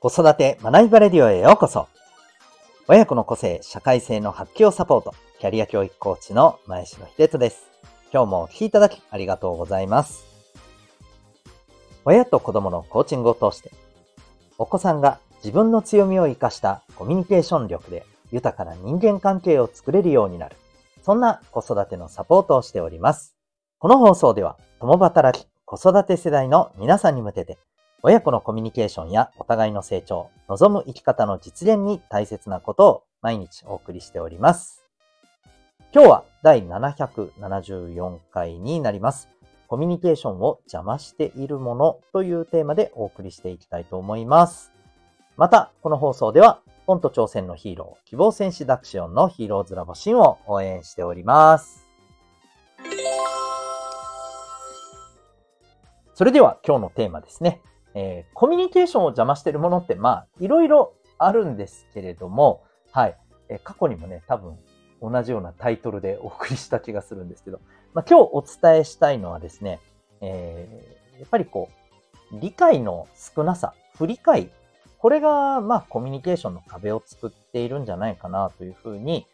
子育て学びバレディオへようこそ。親子の個性、社会性の発揮をサポート、キャリア教育コーチの前城秀人です。今日もお聴きいただきありがとうございます。親と子供のコーチングを通して、お子さんが自分の強みを活かしたコミュニケーション力で豊かな人間関係を作れるようになる。そんな子育てのサポートをしております。この放送では、共働き、子育て世代の皆さんに向けて、親子のコミュニケーションやお互いの成長、望む生き方の実現に大切なことを毎日お送りしております。今日は第774回になります。コミュニケーションを邪魔しているものというテーマでお送りしていきたいと思います。また、この放送では、本と挑戦のヒーロー、希望戦士ダクシオンのヒーローズラボシンを応援しております。それでは今日のテーマですね。えー、コミュニケーションを邪魔してるものって、まあ、いろいろあるんですけれども、はい。えー、過去にもね、多分、同じようなタイトルでお送りした気がするんですけど、まあ、今日お伝えしたいのはですね、えー、やっぱりこう、理解の少なさ、不理解、これが、まあ、コミュニケーションの壁を作っているんじゃないかなというふうに、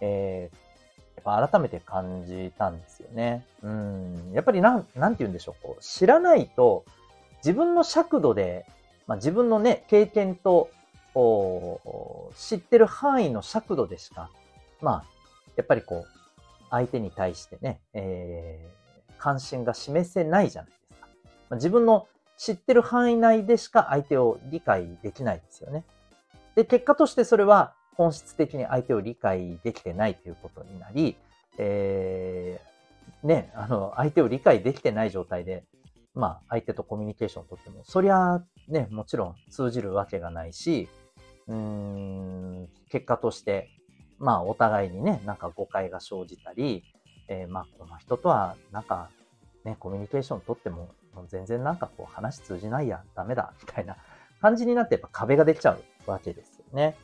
えー、やっぱ改めて感じたんですよね。うん。やっぱりなん、なんて言うんでしょう。こう知らないと、自分の尺度で、まあ、自分のね、経験と、知ってる範囲の尺度でしか、まあ、やっぱりこう、相手に対してね、えー、関心が示せないじゃないですか。まあ、自分の知ってる範囲内でしか相手を理解できないですよね。で、結果としてそれは本質的に相手を理解できてないということになり、えー、ね、あの、相手を理解できてない状態で、まあ、相手とコミュニケーションをとっても、そりゃね、もちろん通じるわけがないし、うーん、結果として、まあ、お互いにね、なんか誤解が生じたり、えー、まあ、この人とは、なんか、ね、コミュニケーションとっても、もう全然なんかこう話通じないや、ダメだ、みたいな感じになってやっぱ壁ができちゃうわけですよね。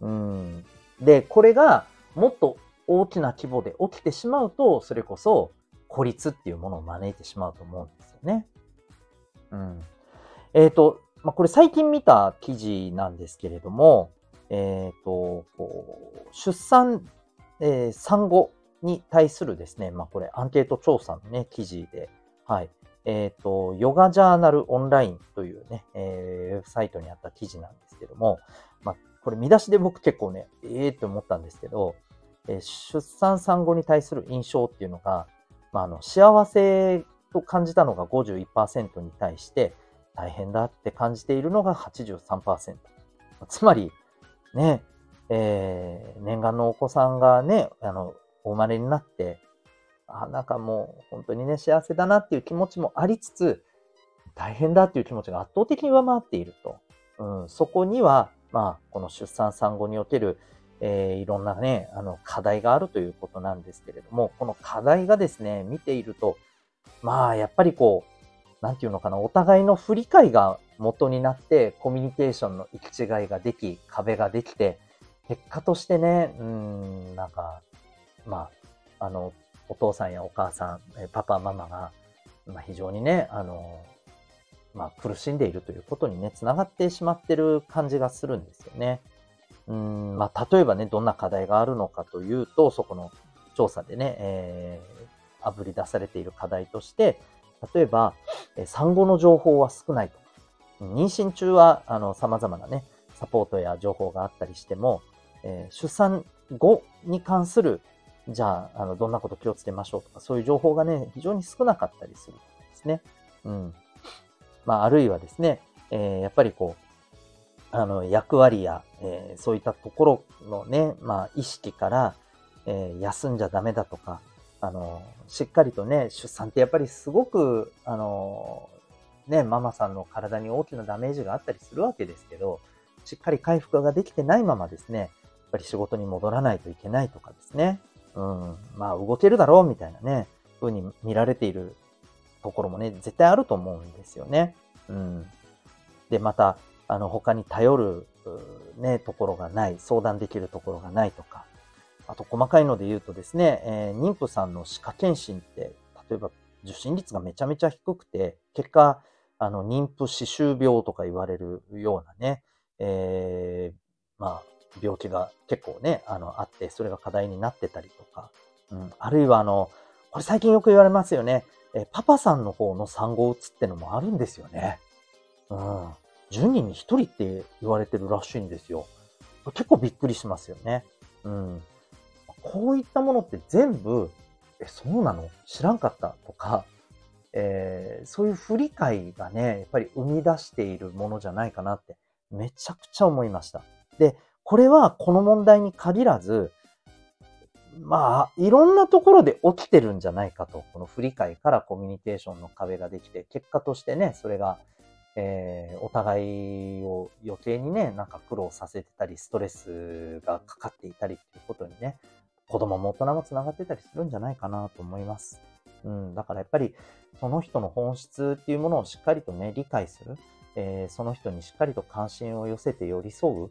うん。で、これがもっと大きな規模で起きてしまうと、それこそ孤立っていうものを招いてしまうと思うんですよね。うん。えっ、ー、と、まあ、これ最近見た記事なんですけれども、えっ、ー、と、こう出産、えー、産後に対するですね、まあ、これアンケート調査のね、記事で、はい。えっ、ー、と、ヨガジャーナルオンラインというね、え、ウェブサイトにあった記事なんですけども、まあ、これ見出しで僕結構ね、ええー、って思ったんですけど、え、出産産後に対する印象っていうのが、まあ、あの幸せと感じたのが51%に対して、大変だって感じているのが83%。つまり、ね、えー、念願のお子さんがね、あの、お生まれになって、あ、なんかもう本当にね、幸せだなっていう気持ちもありつつ、大変だっていう気持ちが圧倒的に上回っていると。うん、そこには、まあ、この出産産後における、えー、いろんなね、あの、課題があるということなんですけれども、この課題がですね、見ていると、まあ、やっぱりこう、なんていうのかな、お互いの不理解が元になって、コミュニケーションの行き違いができ、壁ができて、結果としてね、うん、なんか、まあ、あの、お父さんやお母さん、パパ、ママが、まあ、非常にね、あの、まあ、苦しんでいるということにね、つながってしまってる感じがするんですよね。うん、まあ、例えばね、どんな課題があるのかというと、そこの調査でね、えー、あぶり出されている課題として、例えば、え産後の情報は少ないと。妊娠中は、あの、様々なね、サポートや情報があったりしても、えー、出産後に関する、じゃあ、あの、どんなこと気をつけましょうとか、そういう情報がね、非常に少なかったりするんですね。うん。まあ、あるいはですね、えー、やっぱりこう、あの、役割や、えー、そういったところのね、まあ、意識から、えー、休んじゃダメだとか、あの、しっかりとね、出産ってやっぱりすごく、あの、ね、ママさんの体に大きなダメージがあったりするわけですけど、しっかり回復ができてないままですね、やっぱり仕事に戻らないといけないとかですね、うん、まあ動けるだろうみたいなね、風に見られているところもね、絶対あると思うんですよね。うん。で、また、あの、他に頼る、ね、ところがない、相談できるところがないとか、あと細かいので言うとですね、えー、妊婦さんの歯科検診って、例えば受診率がめちゃめちゃ低くて、結果、あの、妊婦歯周病とか言われるようなね、えー、まあ、病気が結構ね、あの、あって、それが課題になってたりとか、うん、あるいはあの、これ最近よく言われますよね。えパパさんの方の産後うつってのもあるんですよね。うん。10人に1人って言われてるらしいんですよ。結構びっくりしますよね。うん。こういったものって全部、え、そうなの？知らんかったとか、えー、そういう不理解がね、やっぱり生み出しているものじゃないかなってめちゃくちゃ思いました。で、これはこの問題に限らず、まあ、いろんなところで起きてるんじゃないかと。この不理解からコミュニケーションの壁ができて、結果としてね、それが、えー、お互いを余計にね、なんか苦労させてたり、ストレスがかかっていたりっていうことにね、子供も大人も繋がってたりするんじゃないかなと思います。うん、だからやっぱり、その人の本質っていうものをしっかりとね、理解する。えー、その人にしっかりと関心を寄せて寄り添う。や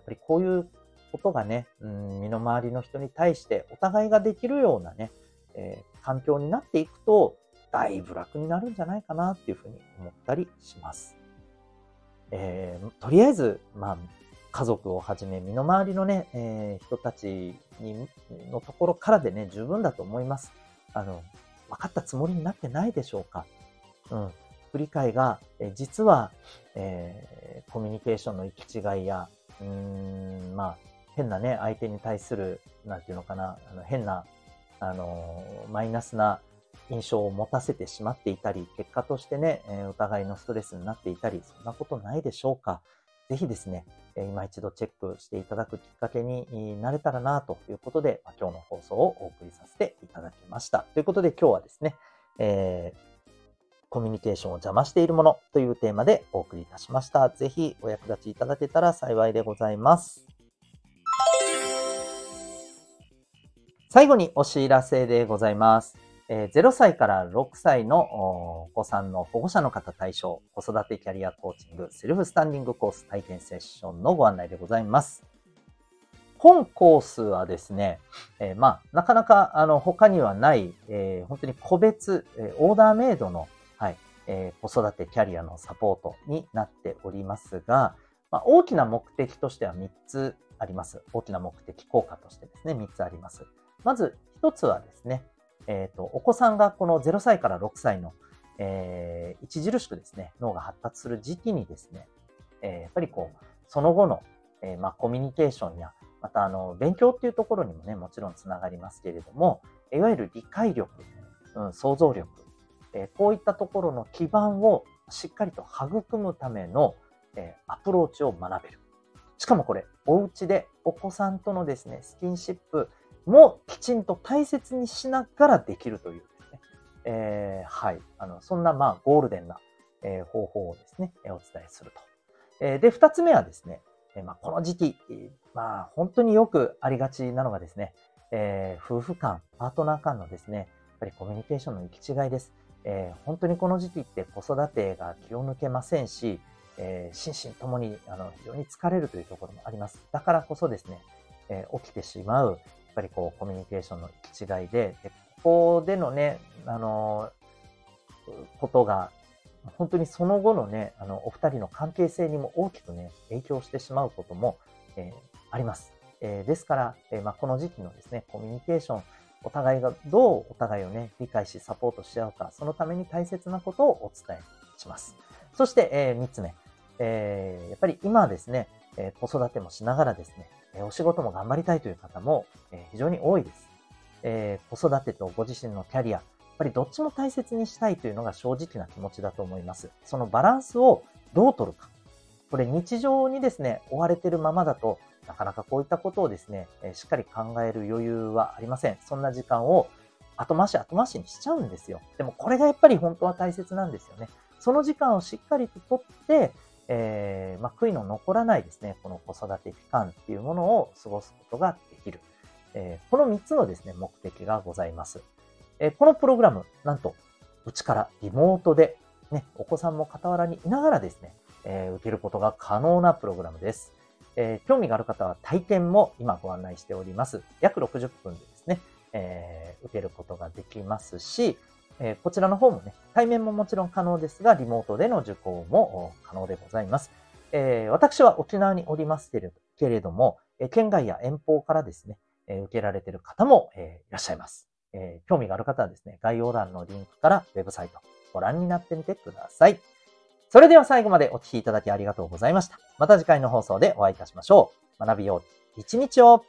っぱりこういうことがね、うん、身の回りの人に対してお互いができるようなね、えー、環境になっていくと、だいぶ楽になるんじゃないかなっていうふうに思ったりします。えー、とりあえず、まあ、家族をはじめ身の回りのね、えー、人たちにのところからでね、十分だと思います。あの、分かったつもりになってないでしょうか。うん。不理解が、え実は、えー、コミュニケーションの行き違いや、うーん、まあ、変なね、相手に対する、なんていうのかな、あの変な、あの、マイナスな印象を持たせてしまっていたり、結果としてね、えお互いのストレスになっていたり、そんなことないでしょうか。ぜひですね、今一度チェックしていただくきっかけになれたらなということで、今日の放送をお送りさせていただきました。ということで今日はですね、えーコミュニケーションを邪魔しているものというテーマでお送りいたしました。ぜひお役立ちいただけたら幸いでございます。最後にお知らせでございます。え0歳から6歳のお子さんの保護者の方対象、子育てキャリアコーチング、セルフスタンディングコース体験セッションのご案内でございます。本コースはですね、えー、まあ、なかなか、あの、他にはない、えー、本当に個別、えー、オーダーメイドの、はい、え子育てキャリアのサポートになっておりますが、まあ、大きな目的としては3つあります。大きな目的、効果としてですね、3つあります。まず、1つはですね、えっ、ー、と、お子さんがこの0歳から6歳の、えー、著しくですね、脳が発達する時期にですね、えー、やっぱりこう、その後の、えー、まあ、コミュニケーションや、また、あの、勉強っていうところにもね、もちろんつながりますけれども、いわゆる理解力、うん、想像力、えー、こういったところの基盤をしっかりと育むための、えー、アプローチを学べる。しかもこれ、お家でお子さんとのですね、スキンシップ、もきちんと大切にしながらできるというですね、えー、はい、あの、そんなまあゴールデンな、え、方法をですね、お伝えすると。え、で、二つ目はですね、えまあ、この時期、まあ、本当によくありがちなのがですね、えー、夫婦間、パートナー間のですね、やっぱりコミュニケーションの行き違いです。えー、本当にこの時期って子育てが気を抜けませんし、えー、心身ともにあの非常に疲れるというところもあります。だからこそですね、え、起きてしまうっぱりこう、コミュニケーションの違いで、でここでのね、あの、ことが、本当にその後のね、あの、お二人の関係性にも大きくね、影響してしまうことも、えー、あります。えー、ですから、えー、まあ、この時期のですね、コミュニケーション、お互いがどうお互いをね、理解しサポートし合うか、そのために大切なことをお伝えします。そして、えー、3つ目。えー、やっぱり今ですね、えー、子育てもしながらですね、えお仕事も頑張りたいという方も、え非常に多いです。え子育てとご自身のキャリア、やっぱりどっちも大切にしたいというのが正直な気持ちだと思います。そのバランスをどう取るか。これ日常にですね、追われてるままだと、なかなかこういったことをですね、えしっかり考える余裕はありません。そんな時間を後回し後回しにしちゃうんですよ。でもこれがやっぱり本当は大切なんですよね。その時間をしっかりと取って、えー、まあ、悔いの残らないですね、この子育て期間っていうものを過ごすことができる。えー、この3つのですね、目的がございます。えー、このプログラム、なんと、うちからリモートで、ね、お子さんも傍らにいながらですね、え受けることが可能なプログラムです。え興味がある方は体験も今ご案内しております。約60分でですね、え受けることができますし、えこちらの方もね、対面ももちろん可能ですが、リモートでの受講も可能でございます。え私は沖縄におりますけれども、え県外や遠方からですね、え受けられている方も、えいらっしゃいます。え興味がある方はですね、概要欄のリンクからウェブサイトご覧になってみてください。それでは最後までお聴きいただきありがとうございました。また次回の放送でお会いいたしましょう。学びよう一日を